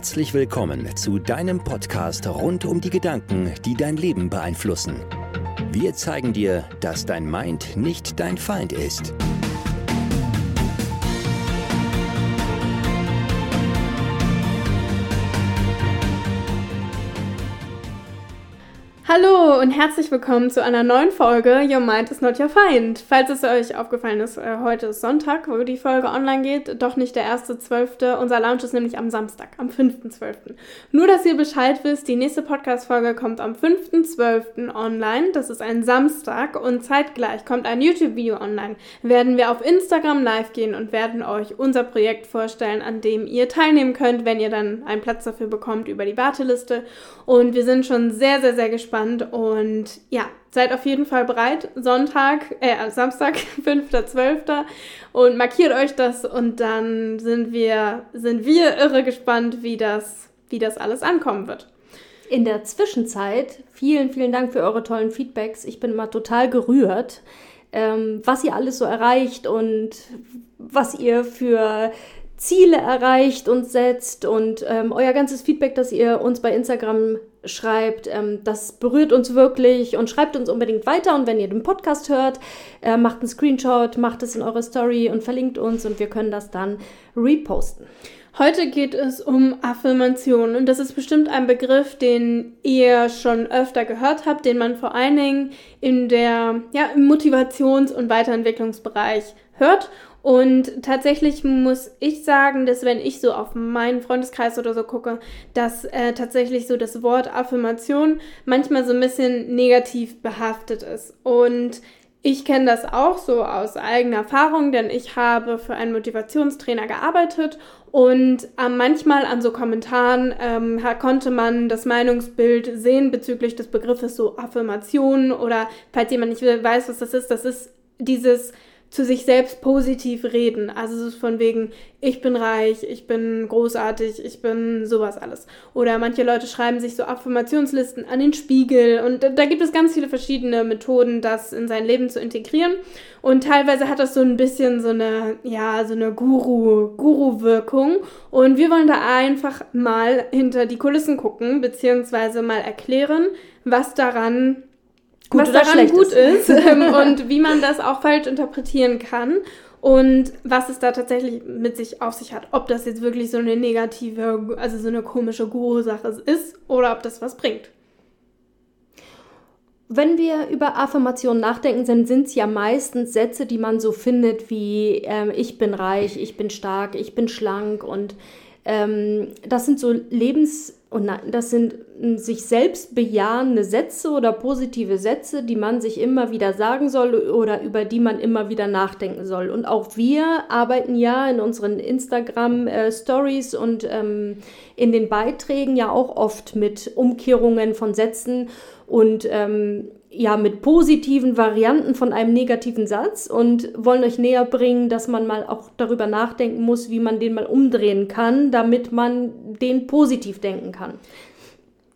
Herzlich willkommen zu deinem Podcast rund um die Gedanken, die dein Leben beeinflussen. Wir zeigen dir, dass dein Mind nicht dein Feind ist. Hallo und herzlich willkommen zu einer neuen Folge Your Mind is not your Feind. Falls es euch aufgefallen ist, äh, heute ist Sonntag, wo die Folge online geht, doch nicht der 1.12. Unser Launch ist nämlich am Samstag, am 5.12. Nur, dass ihr Bescheid wisst, die nächste Podcast-Folge kommt am 5.12. online. Das ist ein Samstag und zeitgleich kommt ein YouTube-Video online. Werden wir auf Instagram live gehen und werden euch unser Projekt vorstellen, an dem ihr teilnehmen könnt, wenn ihr dann einen Platz dafür bekommt über die Warteliste. Und wir sind schon sehr, sehr, sehr gespannt gespannt und ja, seid auf jeden Fall bereit. Sonntag, äh, Samstag, 5.12. und markiert euch das und dann sind wir, sind wir irre gespannt, wie das, wie das alles ankommen wird. In der Zwischenzeit, vielen, vielen Dank für eure tollen Feedbacks. Ich bin immer total gerührt, ähm, was ihr alles so erreicht und was ihr für Ziele erreicht und setzt und ähm, euer ganzes Feedback, das ihr uns bei Instagram schreibt, ähm, das berührt uns wirklich und schreibt uns unbedingt weiter. Und wenn ihr den Podcast hört, äh, macht einen Screenshot, macht es in eure Story und verlinkt uns und wir können das dann reposten. Heute geht es um Affirmation und das ist bestimmt ein Begriff, den ihr schon öfter gehört habt, den man vor allen Dingen in der ja, im Motivations- und Weiterentwicklungsbereich hört und tatsächlich muss ich sagen, dass wenn ich so auf meinen Freundeskreis oder so gucke, dass äh, tatsächlich so das Wort Affirmation manchmal so ein bisschen negativ behaftet ist. Und ich kenne das auch so aus eigener Erfahrung, denn ich habe für einen Motivationstrainer gearbeitet und äh, manchmal an so Kommentaren ähm, konnte man das Meinungsbild sehen bezüglich des Begriffes so Affirmation oder falls jemand nicht weiß, was das ist, das ist dieses zu sich selbst positiv reden. Also es ist von wegen, ich bin reich, ich bin großartig, ich bin sowas alles. Oder manche Leute schreiben sich so Affirmationslisten an den Spiegel und da, da gibt es ganz viele verschiedene Methoden, das in sein Leben zu integrieren. Und teilweise hat das so ein bisschen so eine, ja, so eine Guru, Guru-Wirkung. Und wir wollen da einfach mal hinter die Kulissen gucken, beziehungsweise mal erklären, was daran gut was daran gut ist, ist ähm, und wie man das auch falsch interpretieren kann und was es da tatsächlich mit sich auf sich hat. Ob das jetzt wirklich so eine negative, also so eine komische Guru-Sache ist oder ob das was bringt. Wenn wir über Affirmationen nachdenken, dann sind es ja meistens Sätze, die man so findet wie äh, ich bin reich, ich bin stark, ich bin schlank und ähm, das sind so Lebens- und das sind hm, sich selbst bejahende Sätze oder positive Sätze, die man sich immer wieder sagen soll oder über die man immer wieder nachdenken soll. Und auch wir arbeiten ja in unseren Instagram-Stories äh, und ähm, in den Beiträgen ja auch oft mit Umkehrungen von Sätzen und ähm, ja mit positiven Varianten von einem negativen Satz und wollen euch näher bringen, dass man mal auch darüber nachdenken muss, wie man den mal umdrehen kann, damit man den positiv denken kann.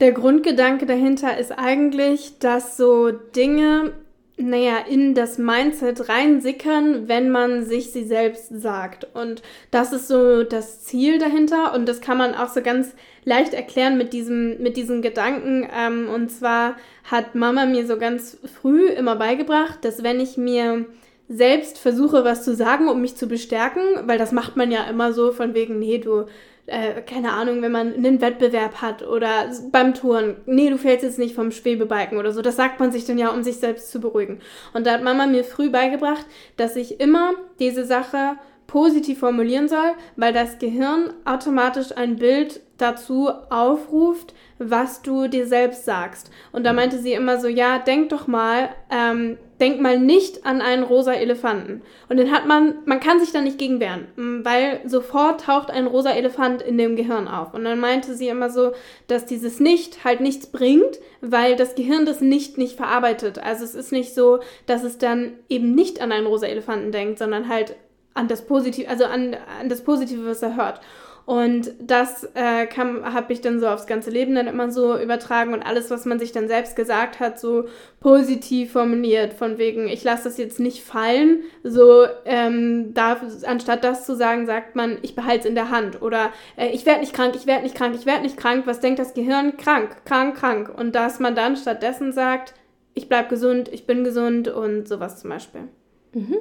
Der Grundgedanke dahinter ist eigentlich, dass so Dinge naja, in das Mindset reinsickern, wenn man sich sie selbst sagt. Und das ist so das Ziel dahinter. Und das kann man auch so ganz leicht erklären mit diesem, mit diesen Gedanken. Ähm, und zwar hat Mama mir so ganz früh immer beigebracht, dass wenn ich mir selbst versuche, was zu sagen, um mich zu bestärken, weil das macht man ja immer so von wegen, nee, du äh, keine Ahnung, wenn man einen Wettbewerb hat oder beim Touren, nee, du fällst jetzt nicht vom Schwebebalken oder so. Das sagt man sich dann ja, um sich selbst zu beruhigen. Und da hat Mama mir früh beigebracht, dass ich immer diese Sache positiv formulieren soll, weil das Gehirn automatisch ein Bild dazu aufruft, was du dir selbst sagst. Und da meinte sie immer so, ja, denk doch mal, ähm, denk mal nicht an einen rosa Elefanten. Und den hat man, man kann sich da nicht gegen wehren, weil sofort taucht ein rosa Elefant in dem Gehirn auf. Und dann meinte sie immer so, dass dieses Nicht halt nichts bringt, weil das Gehirn das Nicht nicht verarbeitet. Also es ist nicht so, dass es dann eben nicht an einen rosa Elefanten denkt, sondern halt an das Positive, also an, an das Positive, was er hört. Und das äh, habe ich dann so aufs ganze Leben dann immer so übertragen und alles, was man sich dann selbst gesagt hat, so positiv formuliert, von wegen, ich lasse das jetzt nicht fallen. So, ähm, darf, anstatt das zu sagen, sagt man, ich behalte es in der Hand. Oder äh, ich werde nicht krank, ich werde nicht krank, ich werde nicht krank. Was denkt das Gehirn? Krank, krank, krank. Und dass man dann stattdessen sagt, ich bleibe gesund, ich bin gesund und sowas zum Beispiel. Mhm.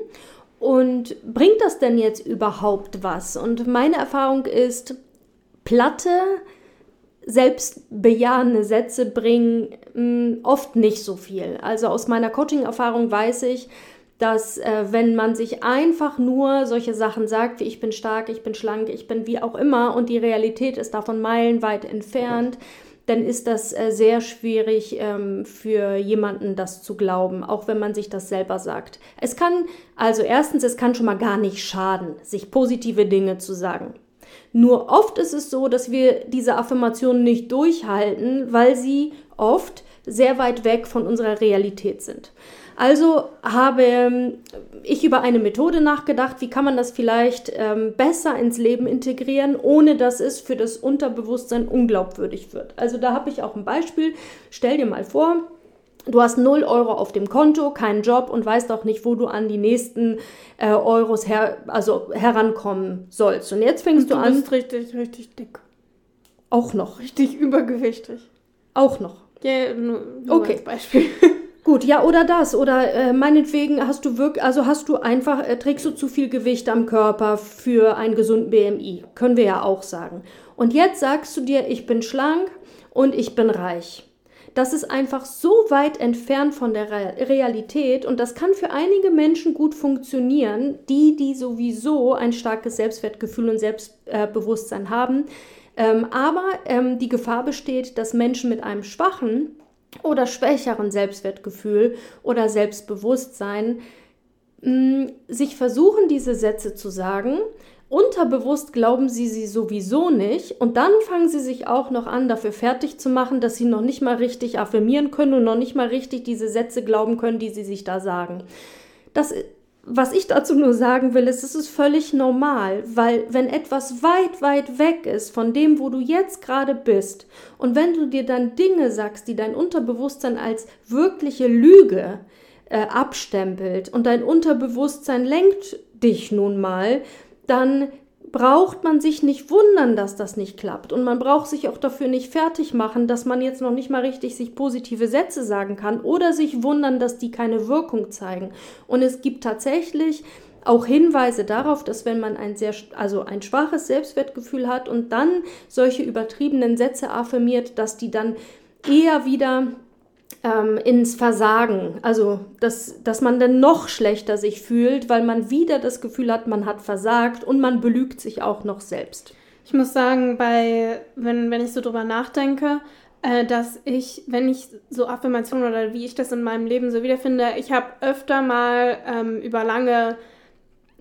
Und bringt das denn jetzt überhaupt was? Und meine Erfahrung ist, platte, selbstbejahende Sätze bringen mh, hm, oft nicht so viel. Also aus meiner Coaching-Erfahrung weiß ich, dass äh, wenn man sich einfach nur solche Sachen sagt, wie ich bin stark, ich bin schlank, ich bin wie auch immer und die Realität ist davon meilenweit entfernt, dann ist das äh, sehr schwierig ähm, für jemanden, das zu glauben, auch wenn man sich das selber sagt. Es kann, also erstens, es kann schon mal gar nicht schaden, sich positive Dinge zu sagen. Nur oft ist es so, dass wir diese Affirmationen nicht durchhalten, weil sie oft sehr weit weg von unserer Realität sind. Also habe ähm, ich über eine Methode nachgedacht, wie kann man das vielleicht ähm, besser ins Leben integrieren, ohne dass es für das Unterbewusstsein unglaubwürdig wird. Also da habe ich auch ein Beispiel. Stell dir mal vor, du hast 0 Euro auf dem Konto, keinen Job und weißt auch nicht, wo du an die nächsten äh, Euros her also herankommen sollst. Und jetzt fängst und du, du bist an. richtig, richtig dick. Auch noch. Richtig übergewichtig. Auch noch. Ja, nur, nur okay. als Beispiel. Gut, ja, oder das. Oder äh, meinetwegen hast du wirklich, also hast du einfach, äh, trägst du zu viel Gewicht am Körper für einen gesunden BMI. Können wir ja auch sagen. Und jetzt sagst du dir, ich bin schlank und ich bin reich. Das ist einfach so weit entfernt von der Realität und das kann für einige Menschen gut funktionieren, die, die sowieso ein starkes Selbstwertgefühl und Selbstbewusstsein haben. Ähm, aber ähm, die Gefahr besteht, dass Menschen mit einem schwachen oder schwächeren Selbstwertgefühl oder Selbstbewusstsein mh, sich versuchen, diese Sätze zu sagen. Unterbewusst glauben sie sie sowieso nicht und dann fangen sie sich auch noch an, dafür fertig zu machen, dass sie noch nicht mal richtig affirmieren können und noch nicht mal richtig diese Sätze glauben können, die sie sich da sagen. Das was ich dazu nur sagen will, ist, es ist völlig normal, weil wenn etwas weit, weit weg ist von dem, wo du jetzt gerade bist, und wenn du dir dann Dinge sagst, die dein Unterbewusstsein als wirkliche Lüge äh, abstempelt und dein Unterbewusstsein lenkt dich nun mal, dann braucht man sich nicht wundern, dass das nicht klappt. Und man braucht sich auch dafür nicht fertig machen, dass man jetzt noch nicht mal richtig sich positive Sätze sagen kann oder sich wundern, dass die keine Wirkung zeigen. Und es gibt tatsächlich auch Hinweise darauf, dass wenn man ein sehr, also ein schwaches Selbstwertgefühl hat und dann solche übertriebenen Sätze affirmiert, dass die dann eher wieder ähm, ins Versagen. Also, dass, dass man dann noch schlechter sich fühlt, weil man wieder das Gefühl hat, man hat versagt und man belügt sich auch noch selbst. Ich muss sagen, bei, wenn, wenn ich so drüber nachdenke, äh, dass ich, wenn ich so Affirmationen oder wie ich das in meinem Leben so wiederfinde, ich habe öfter mal ähm, über lange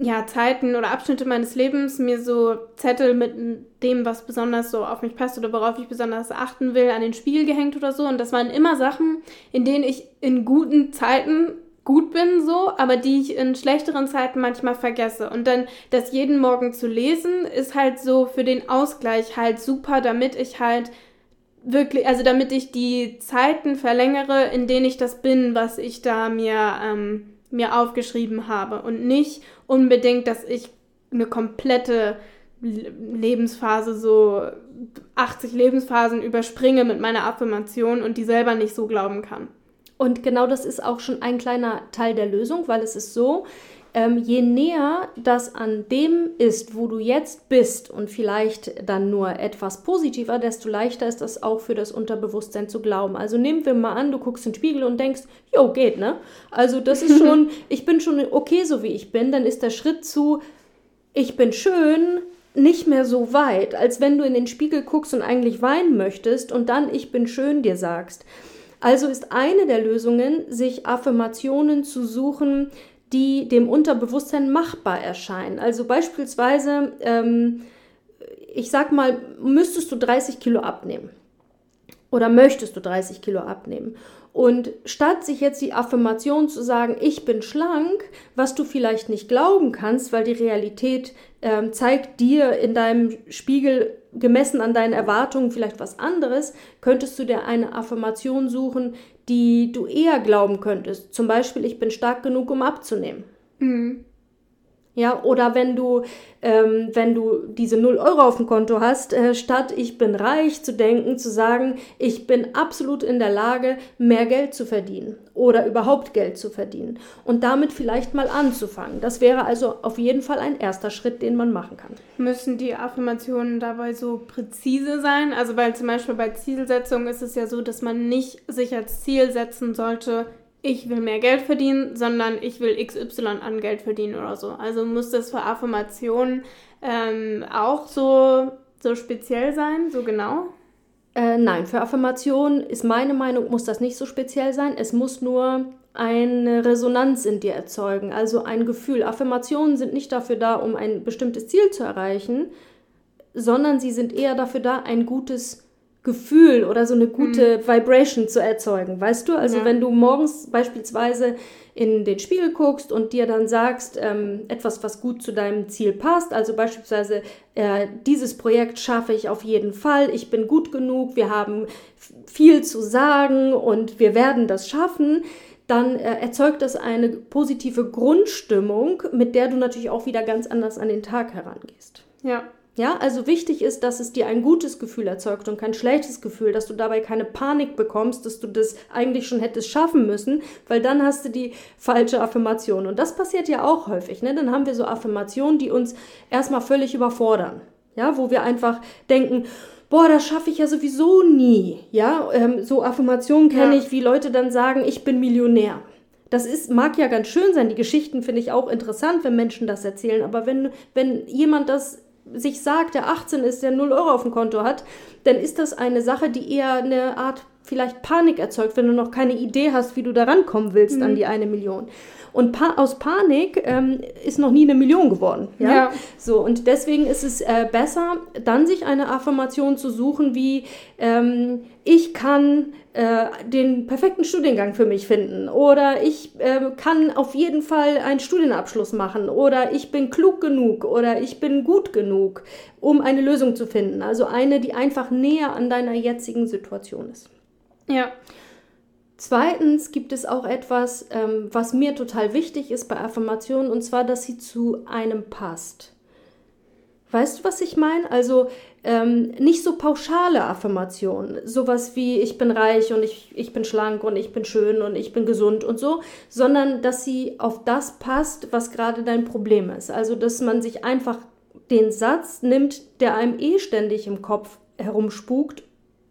ja, Zeiten oder Abschnitte meines Lebens mir so Zettel mit dem, was besonders so auf mich passt oder worauf ich besonders achten will, an den Spiegel gehängt oder so. Und das waren immer Sachen, in denen ich in guten Zeiten gut bin, so, aber die ich in schlechteren Zeiten manchmal vergesse. Und dann das jeden Morgen zu lesen, ist halt so für den Ausgleich halt super, damit ich halt wirklich, also damit ich die Zeiten verlängere, in denen ich das bin, was ich da mir, ähm, mir aufgeschrieben habe. Und nicht, unbedingt, dass ich eine komplette Lebensphase, so 80 Lebensphasen überspringe mit meiner Affirmation und die selber nicht so glauben kann. Und genau das ist auch schon ein kleiner Teil der Lösung, weil es ist so, ähm, je näher das an dem ist, wo du jetzt bist und vielleicht dann nur etwas positiver, desto leichter ist das auch für das Unterbewusstsein zu glauben. Also nehmen wir mal an, du guckst in den Spiegel und denkst, jo, geht, ne? Also das ist schon, ich bin schon okay, so wie ich bin, dann ist der Schritt zu, ich bin schön, nicht mehr so weit, als wenn du in den Spiegel guckst und eigentlich weinen möchtest und dann ich bin schön dir sagst. Also ist eine der Lösungen, sich Affirmationen zu suchen, die dem Unterbewusstsein machbar erscheinen. Also beispielsweise, ähm, ich sag mal, müsstest du 30 Kilo abnehmen. Oder möchtest du 30 Kilo abnehmen? Und statt sich jetzt die Affirmation zu sagen, ich bin schlank, was du vielleicht nicht glauben kannst, weil die Realität äh, zeigt dir in deinem Spiegel gemessen an deinen Erwartungen vielleicht was anderes, könntest du dir eine Affirmation suchen, die du eher glauben könntest. Zum Beispiel, ich bin stark genug, um abzunehmen. Mhm. Ja, oder wenn du, ähm, wenn du diese 0 Euro auf dem Konto hast, äh, statt ich bin reich zu denken, zu sagen, ich bin absolut in der Lage, mehr Geld zu verdienen oder überhaupt Geld zu verdienen und damit vielleicht mal anzufangen. Das wäre also auf jeden Fall ein erster Schritt, den man machen kann. Müssen die Affirmationen dabei so präzise sein? Also weil zum Beispiel bei Zielsetzungen ist es ja so, dass man nicht sich als Ziel setzen sollte, ich will mehr Geld verdienen, sondern ich will XY an Geld verdienen oder so. Also muss das für Affirmationen ähm, auch so, so speziell sein, so genau? Äh, nein, für Affirmationen ist meine Meinung, muss das nicht so speziell sein. Es muss nur eine Resonanz in dir erzeugen, also ein Gefühl. Affirmationen sind nicht dafür da, um ein bestimmtes Ziel zu erreichen, sondern sie sind eher dafür da, ein gutes Gefühl oder so eine gute mhm. Vibration zu erzeugen, weißt du? Also ja. wenn du morgens beispielsweise in den Spiegel guckst und dir dann sagst, ähm, etwas, was gut zu deinem Ziel passt, also beispielsweise, äh, dieses Projekt schaffe ich auf jeden Fall, ich bin gut genug, wir haben viel zu sagen und wir werden das schaffen, dann äh, erzeugt das eine positive Grundstimmung, mit der du natürlich auch wieder ganz anders an den Tag herangehst. Ja, ja, also wichtig ist, dass es dir ein gutes Gefühl erzeugt und kein schlechtes Gefühl, dass du dabei keine Panik bekommst, dass du das eigentlich schon hättest schaffen müssen, weil dann hast du die falsche Affirmation. Und das passiert ja auch häufig. Ne? Dann haben wir so Affirmationen, die uns erstmal völlig überfordern. Ja, wo wir einfach denken, boah, das schaffe ich ja sowieso nie. Ja, ähm, so Affirmationen kenne ja. ich, wie Leute dann sagen, ich bin Millionär. Das ist, mag ja ganz schön sein. Die Geschichten finde ich auch interessant, wenn Menschen das erzählen. Aber wenn, wenn jemand das sich sagt, der 18 ist, der 0 Euro auf dem Konto hat, dann ist das eine Sache, die eher eine Art vielleicht Panik erzeugt, wenn du noch keine Idee hast, wie du da rankommen willst mhm. an die eine Million. Und pa aus Panik ähm, ist noch nie eine Million geworden. Ja? ja? So, und deswegen ist es äh, besser, dann sich eine Affirmation zu suchen, wie ähm, ich kann den perfekten Studiengang für mich finden oder ich äh, kann auf jeden Fall einen Studienabschluss machen oder ich bin klug genug oder ich bin gut genug, um eine Lösung zu finden. Also eine, die einfach näher an deiner jetzigen Situation ist. Ja. Zweitens gibt es auch etwas, ähm, was mir total wichtig ist bei Affirmationen, und zwar, dass sie zu einem passt. Weißt du, was ich meine? Also ähm, nicht so pauschale Affirmationen, sowas wie ich bin reich und ich, ich bin schlank und ich bin schön und ich bin gesund und so, sondern dass sie auf das passt, was gerade dein Problem ist. Also dass man sich einfach den Satz nimmt, der einem eh ständig im Kopf herumspukt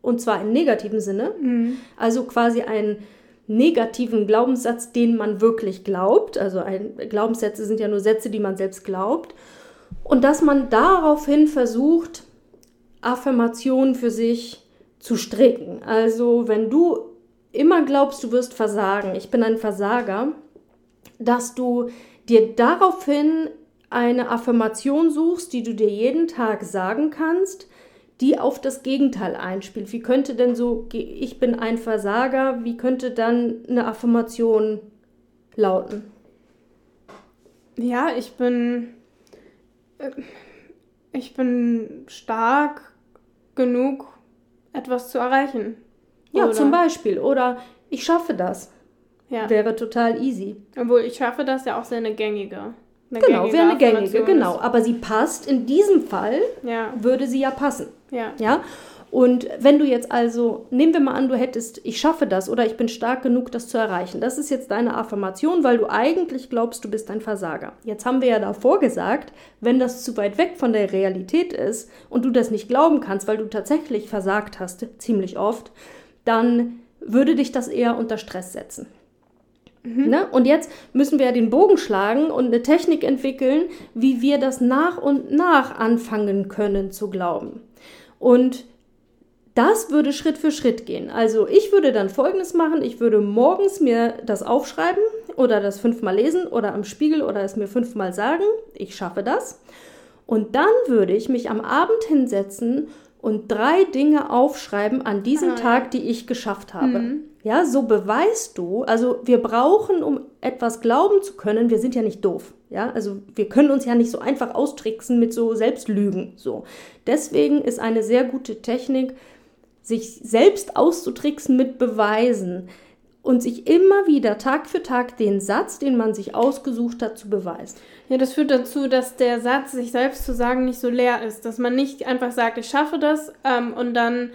und zwar im negativen Sinne. Mhm. Also quasi einen negativen Glaubenssatz, den man wirklich glaubt. Also ein, Glaubenssätze sind ja nur Sätze, die man selbst glaubt. Und dass man daraufhin versucht, Affirmationen für sich zu stricken. Also wenn du immer glaubst, du wirst versagen, ich bin ein Versager, dass du dir daraufhin eine Affirmation suchst, die du dir jeden Tag sagen kannst, die auf das Gegenteil einspielt. Wie könnte denn so, ich bin ein Versager, wie könnte dann eine Affirmation lauten? Ja, ich bin, äh, ich bin stark genug, etwas zu erreichen. Ja, Oder? zum Beispiel. Oder ich schaffe das. Ja. Wäre total easy. Obwohl ich schaffe das ja auch sehr eine gängige. Eine genau, wäre eine gängige, genau. Aber sie passt, in diesem Fall ja. würde sie ja passen. Ja. ja. Und wenn du jetzt also, nehmen wir mal an, du hättest, ich schaffe das oder ich bin stark genug, das zu erreichen. Das ist jetzt deine Affirmation, weil du eigentlich glaubst, du bist ein Versager. Jetzt haben wir ja davor gesagt, wenn das zu weit weg von der Realität ist und du das nicht glauben kannst, weil du tatsächlich versagt hast, ziemlich oft, dann würde dich das eher unter Stress setzen. Mhm. Ne? Und jetzt müssen wir ja den Bogen schlagen und eine Technik entwickeln, wie wir das nach und nach anfangen können zu glauben. Und das würde Schritt für Schritt gehen. Also ich würde dann Folgendes machen. Ich würde morgens mir das aufschreiben oder das fünfmal lesen oder am Spiegel oder es mir fünfmal sagen. Ich schaffe das. Und dann würde ich mich am Abend hinsetzen und drei Dinge aufschreiben an diesem ah, Tag, die ich geschafft habe. Mhm. Ja, so beweist du, also wir brauchen, um etwas glauben zu können, wir sind ja nicht doof. Ja, also wir können uns ja nicht so einfach austricksen mit so Selbstlügen. So. Deswegen ist eine sehr gute Technik, sich selbst auszutricksen mit Beweisen und sich immer wieder Tag für Tag den Satz, den man sich ausgesucht hat, zu beweisen. Ja, das führt dazu, dass der Satz, sich selbst zu sagen, nicht so leer ist. Dass man nicht einfach sagt, ich schaffe das ähm, und dann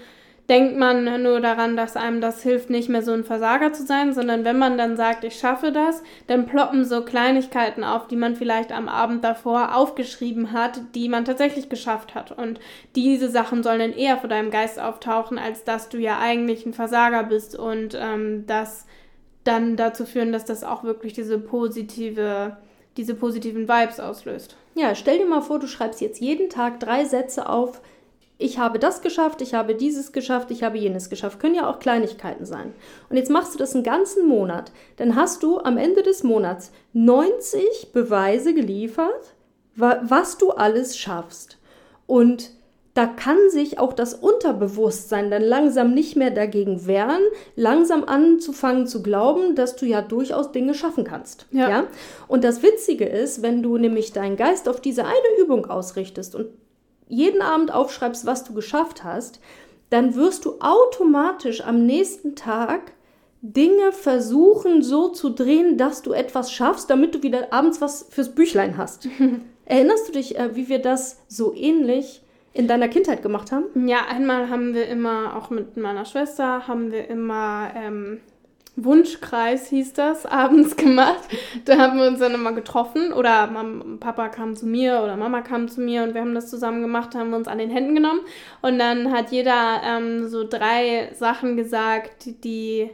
denkt man nur daran, dass einem das hilft, nicht mehr so ein Versager zu sein, sondern wenn man dann sagt, ich schaffe das, dann ploppen so Kleinigkeiten auf, die man vielleicht am Abend davor aufgeschrieben hat, die man tatsächlich geschafft hat. Und diese Sachen sollen dann eher vor deinem Geist auftauchen, als dass du ja eigentlich ein Versager bist und ähm, das dann dazu führen, dass das auch wirklich diese positive, diese positiven Vibes auslöst. Ja, stell dir mal vor, du schreibst jetzt jeden Tag drei Sätze auf, ich habe das geschafft, ich habe dieses geschafft, ich habe jenes geschafft. Können ja auch Kleinigkeiten sein. Und jetzt machst du das einen ganzen Monat. Dann hast du am Ende des Monats 90 Beweise geliefert, was du alles schaffst. Und da kann sich auch das Unterbewusstsein dann langsam nicht mehr dagegen wehren, langsam anzufangen zu glauben, dass du ja durchaus Dinge schaffen kannst. Ja. ja? Und das Witzige ist, wenn du nämlich deinen Geist auf diese eine Übung ausrichtest und jeden Abend aufschreibst, was du geschafft hast, dann wirst du automatisch am nächsten Tag Dinge versuchen so zu drehen, dass du etwas schaffst, damit du wieder abends was fürs Büchlein hast. Erinnerst du dich, äh, wie wir das so ähnlich in deiner Kindheit gemacht haben? Ja, einmal haben wir immer, auch mit meiner Schwester, haben wir immer ähm, Wunschkreis hieß das, abends gemacht. Da haben wir uns dann immer getroffen oder Papa kam zu mir oder Mama kam zu mir und wir haben das zusammen gemacht, haben wir uns an den Händen genommen und dann hat jeder ähm, so drei Sachen gesagt, die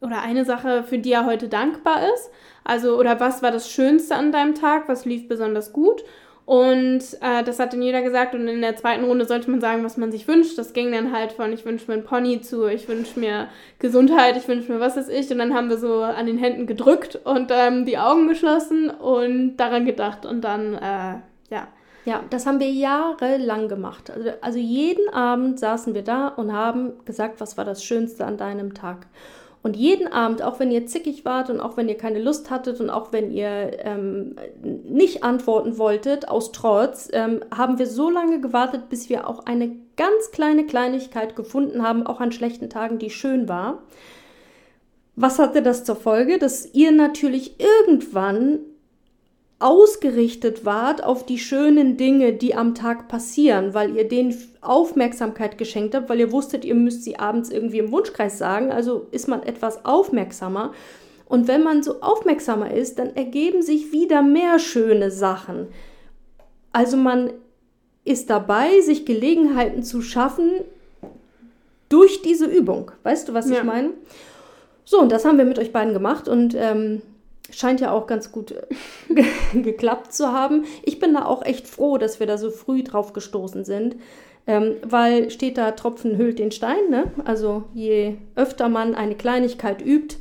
oder eine Sache, für die er heute dankbar ist. Also oder was war das Schönste an deinem Tag, was lief besonders gut und äh, das hat dann jeder gesagt. Und in der zweiten Runde sollte man sagen, was man sich wünscht. Das ging dann halt von, ich wünsche mir einen Pony zu, ich wünsche mir Gesundheit, ich wünsche mir was weiß ich. Und dann haben wir so an den Händen gedrückt und ähm, die Augen geschlossen und daran gedacht. Und dann, äh, ja. Ja, das haben wir jahrelang gemacht. Also, also jeden Abend saßen wir da und haben gesagt, was war das Schönste an deinem Tag. Und jeden Abend, auch wenn ihr zickig wart und auch wenn ihr keine Lust hattet und auch wenn ihr ähm, nicht antworten wolltet, aus Trotz, ähm, haben wir so lange gewartet, bis wir auch eine ganz kleine Kleinigkeit gefunden haben, auch an schlechten Tagen, die schön war. Was hatte das zur Folge? Dass ihr natürlich irgendwann ausgerichtet wart auf die schönen Dinge, die am Tag passieren, weil ihr denen Aufmerksamkeit geschenkt habt, weil ihr wusstet, ihr müsst sie abends irgendwie im Wunschkreis sagen, also ist man etwas aufmerksamer. Und wenn man so aufmerksamer ist, dann ergeben sich wieder mehr schöne Sachen. Also man ist dabei, sich Gelegenheiten zu schaffen durch diese Übung. Weißt du, was ja. ich meine? So, und das haben wir mit euch beiden gemacht und ähm, scheint ja auch ganz gut äh, geklappt zu haben. Ich bin da auch echt froh, dass wir da so früh drauf gestoßen sind, ähm, weil steht da, Tropfen hüllt den Stein. Ne? Also je öfter man eine Kleinigkeit übt,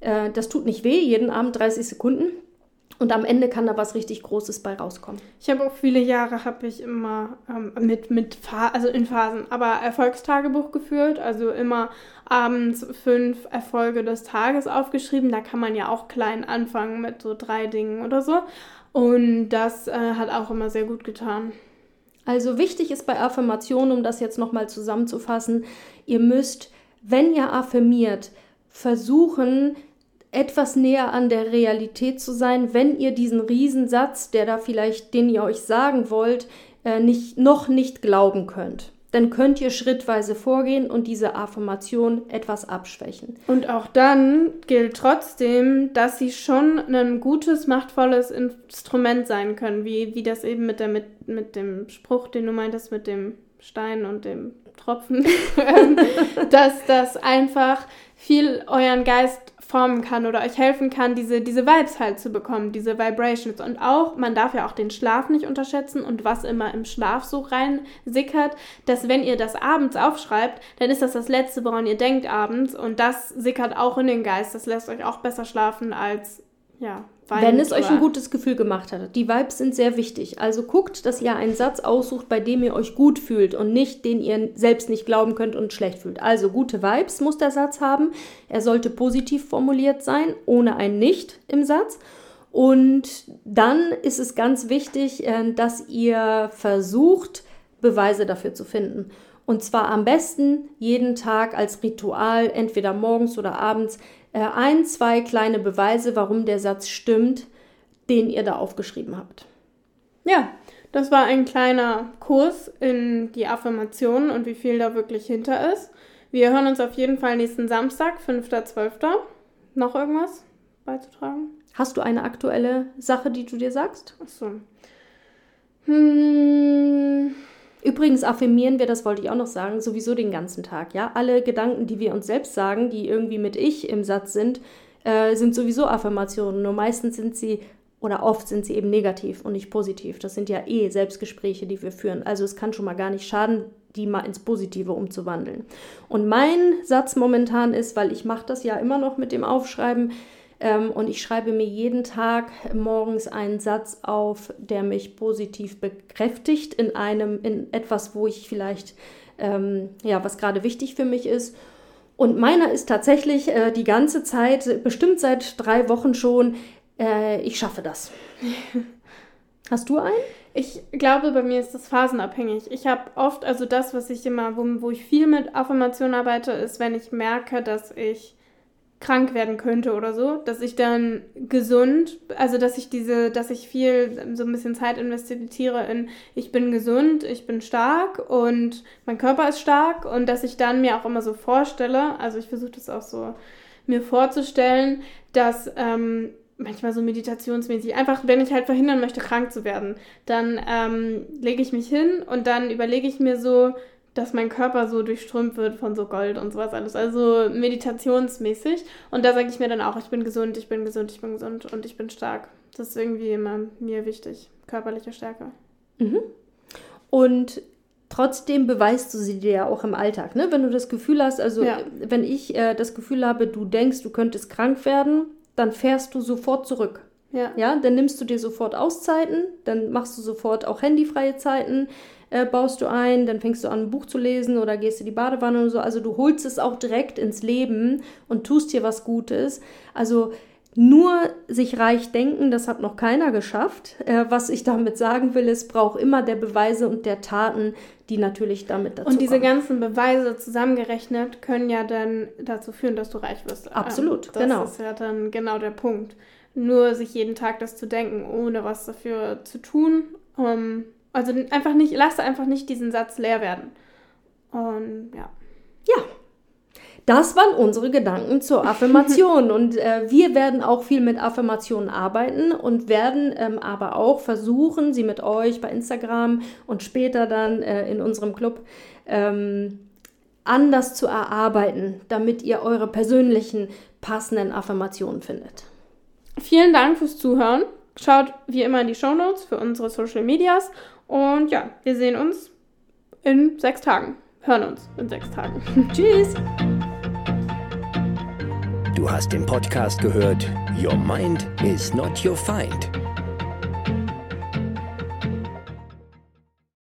äh, das tut nicht weh, jeden Abend 30 Sekunden. Und am Ende kann da was richtig Großes bei rauskommen. Ich habe auch viele Jahre, habe ich immer ähm, mit, mit also in Phasen, aber Erfolgstagebuch geführt. Also immer abends fünf Erfolge des Tages aufgeschrieben. Da kann man ja auch klein anfangen mit so drei Dingen oder so. Und das äh, hat auch immer sehr gut getan. Also wichtig ist bei Affirmationen, um das jetzt nochmal zusammenzufassen, ihr müsst, wenn ihr affirmiert, versuchen, etwas näher an der Realität zu sein, wenn ihr diesen Riesensatz, der da vielleicht, den ihr euch sagen wollt, äh, nicht, noch nicht glauben könnt. Dann könnt ihr schrittweise vorgehen und diese Affirmation etwas abschwächen. Und auch dann gilt trotzdem, dass sie schon ein gutes, machtvolles Instrument sein können, wie, wie das eben mit, der, mit, mit dem Spruch, den du meintest, mit dem Stein und dem Tropfen, dass das einfach viel euren Geist formen kann oder euch helfen kann, diese, diese Vibes halt zu bekommen, diese Vibrations. Und auch, man darf ja auch den Schlaf nicht unterschätzen und was immer im Schlaf so rein sickert, dass wenn ihr das abends aufschreibt, dann ist das das Letzte, woran ihr denkt abends und das sickert auch in den Geist. Das lässt euch auch besser schlafen als, ja, wenn es euch ein gutes Gefühl gemacht hat. Die Vibes sind sehr wichtig. Also guckt, dass ihr einen Satz aussucht, bei dem ihr euch gut fühlt und nicht, den ihr selbst nicht glauben könnt und schlecht fühlt. Also gute Vibes muss der Satz haben. Er sollte positiv formuliert sein, ohne ein Nicht im Satz. Und dann ist es ganz wichtig, äh, dass ihr versucht, Beweise dafür zu finden. Und zwar am besten jeden Tag als Ritual, entweder morgens oder abends, ein, zwei kleine Beweise, warum der Satz stimmt, den ihr da aufgeschrieben habt. Ja, das war ein kleiner Kurs in die Affirmationen und wie viel da wirklich hinter ist. Wir hören uns auf jeden Fall nächsten Samstag, 5.12. Noch irgendwas beizutragen? Hast du eine aktuelle Sache, die du dir sagst? Achso. Hm. Übrigens affirmieren wir, das wollte ich auch noch sagen, sowieso den ganzen Tag. Ja, alle Gedanken, die wir uns selbst sagen, die irgendwie mit ich im Satz sind, äh, sind sowieso Affirmationen. Nur meistens sind sie oder oft sind sie eben negativ und nicht positiv. Das sind ja eh Selbstgespräche, die wir führen. Also es kann schon mal gar nicht schaden, die mal ins Positive umzuwandeln. Und mein Satz momentan ist, weil ich mache das ja immer noch mit dem Aufschreiben, ähm, und ich schreibe mir jeden Tag morgens einen Satz auf, der mich positiv bekräftigt in einem, in etwas, wo ich vielleicht, ähm, ja, was gerade wichtig für mich ist. Und meiner ist tatsächlich äh, die ganze Zeit, bestimmt seit drei Wochen schon, äh, ich schaffe das. Hast du einen? Ich glaube, bei mir ist das phasenabhängig. Ich habe oft, also das, was ich immer, wo, wo ich viel mit Affirmationen arbeite, ist, wenn ich merke, dass ich krank werden könnte oder so, dass ich dann gesund, also dass ich diese, dass ich viel so ein bisschen Zeit investiere in, ich bin gesund, ich bin stark und mein Körper ist stark und dass ich dann mir auch immer so vorstelle, also ich versuche das auch so mir vorzustellen, dass ähm, manchmal so meditationsmäßig, einfach wenn ich halt verhindern möchte, krank zu werden, dann ähm, lege ich mich hin und dann überlege ich mir so, dass mein Körper so durchströmt wird von so Gold und sowas alles. Also meditationsmäßig. Und da sage ich mir dann auch, ich bin gesund, ich bin gesund, ich bin gesund und ich bin stark. Das ist irgendwie immer mir wichtig. Körperliche Stärke. Mhm. Und trotzdem beweist du sie dir ja auch im Alltag, ne? Wenn du das Gefühl hast, also ja. wenn ich äh, das Gefühl habe, du denkst, du könntest krank werden, dann fährst du sofort zurück. Ja. ja, dann nimmst du dir sofort Auszeiten, dann machst du sofort auch handyfreie Zeiten, äh, baust du ein, dann fängst du an, ein Buch zu lesen oder gehst in die Badewanne und so. Also du holst es auch direkt ins Leben und tust dir was Gutes. Also nur sich reich denken, das hat noch keiner geschafft. Äh, was ich damit sagen will, es braucht immer der Beweise und der Taten, die natürlich damit dazu Und diese kommen. ganzen Beweise zusammengerechnet können ja dann dazu führen, dass du reich wirst. Absolut, das genau. Das ist ja dann genau der Punkt. Nur sich jeden Tag das zu denken, ohne was dafür zu tun, um also einfach nicht, lasse einfach nicht diesen Satz leer werden. Und ja. Ja. Das waren unsere Gedanken zur Affirmation. und äh, wir werden auch viel mit Affirmationen arbeiten und werden ähm, aber auch versuchen, sie mit euch bei Instagram und später dann äh, in unserem Club ähm, anders zu erarbeiten, damit ihr eure persönlichen passenden Affirmationen findet. Vielen Dank fürs Zuhören. Schaut wie immer in die Show Notes für unsere Social Medias und ja, wir sehen uns in sechs Tagen. Hören uns in sechs Tagen. Tschüss. Du hast den Podcast gehört Your Mind is not your Find.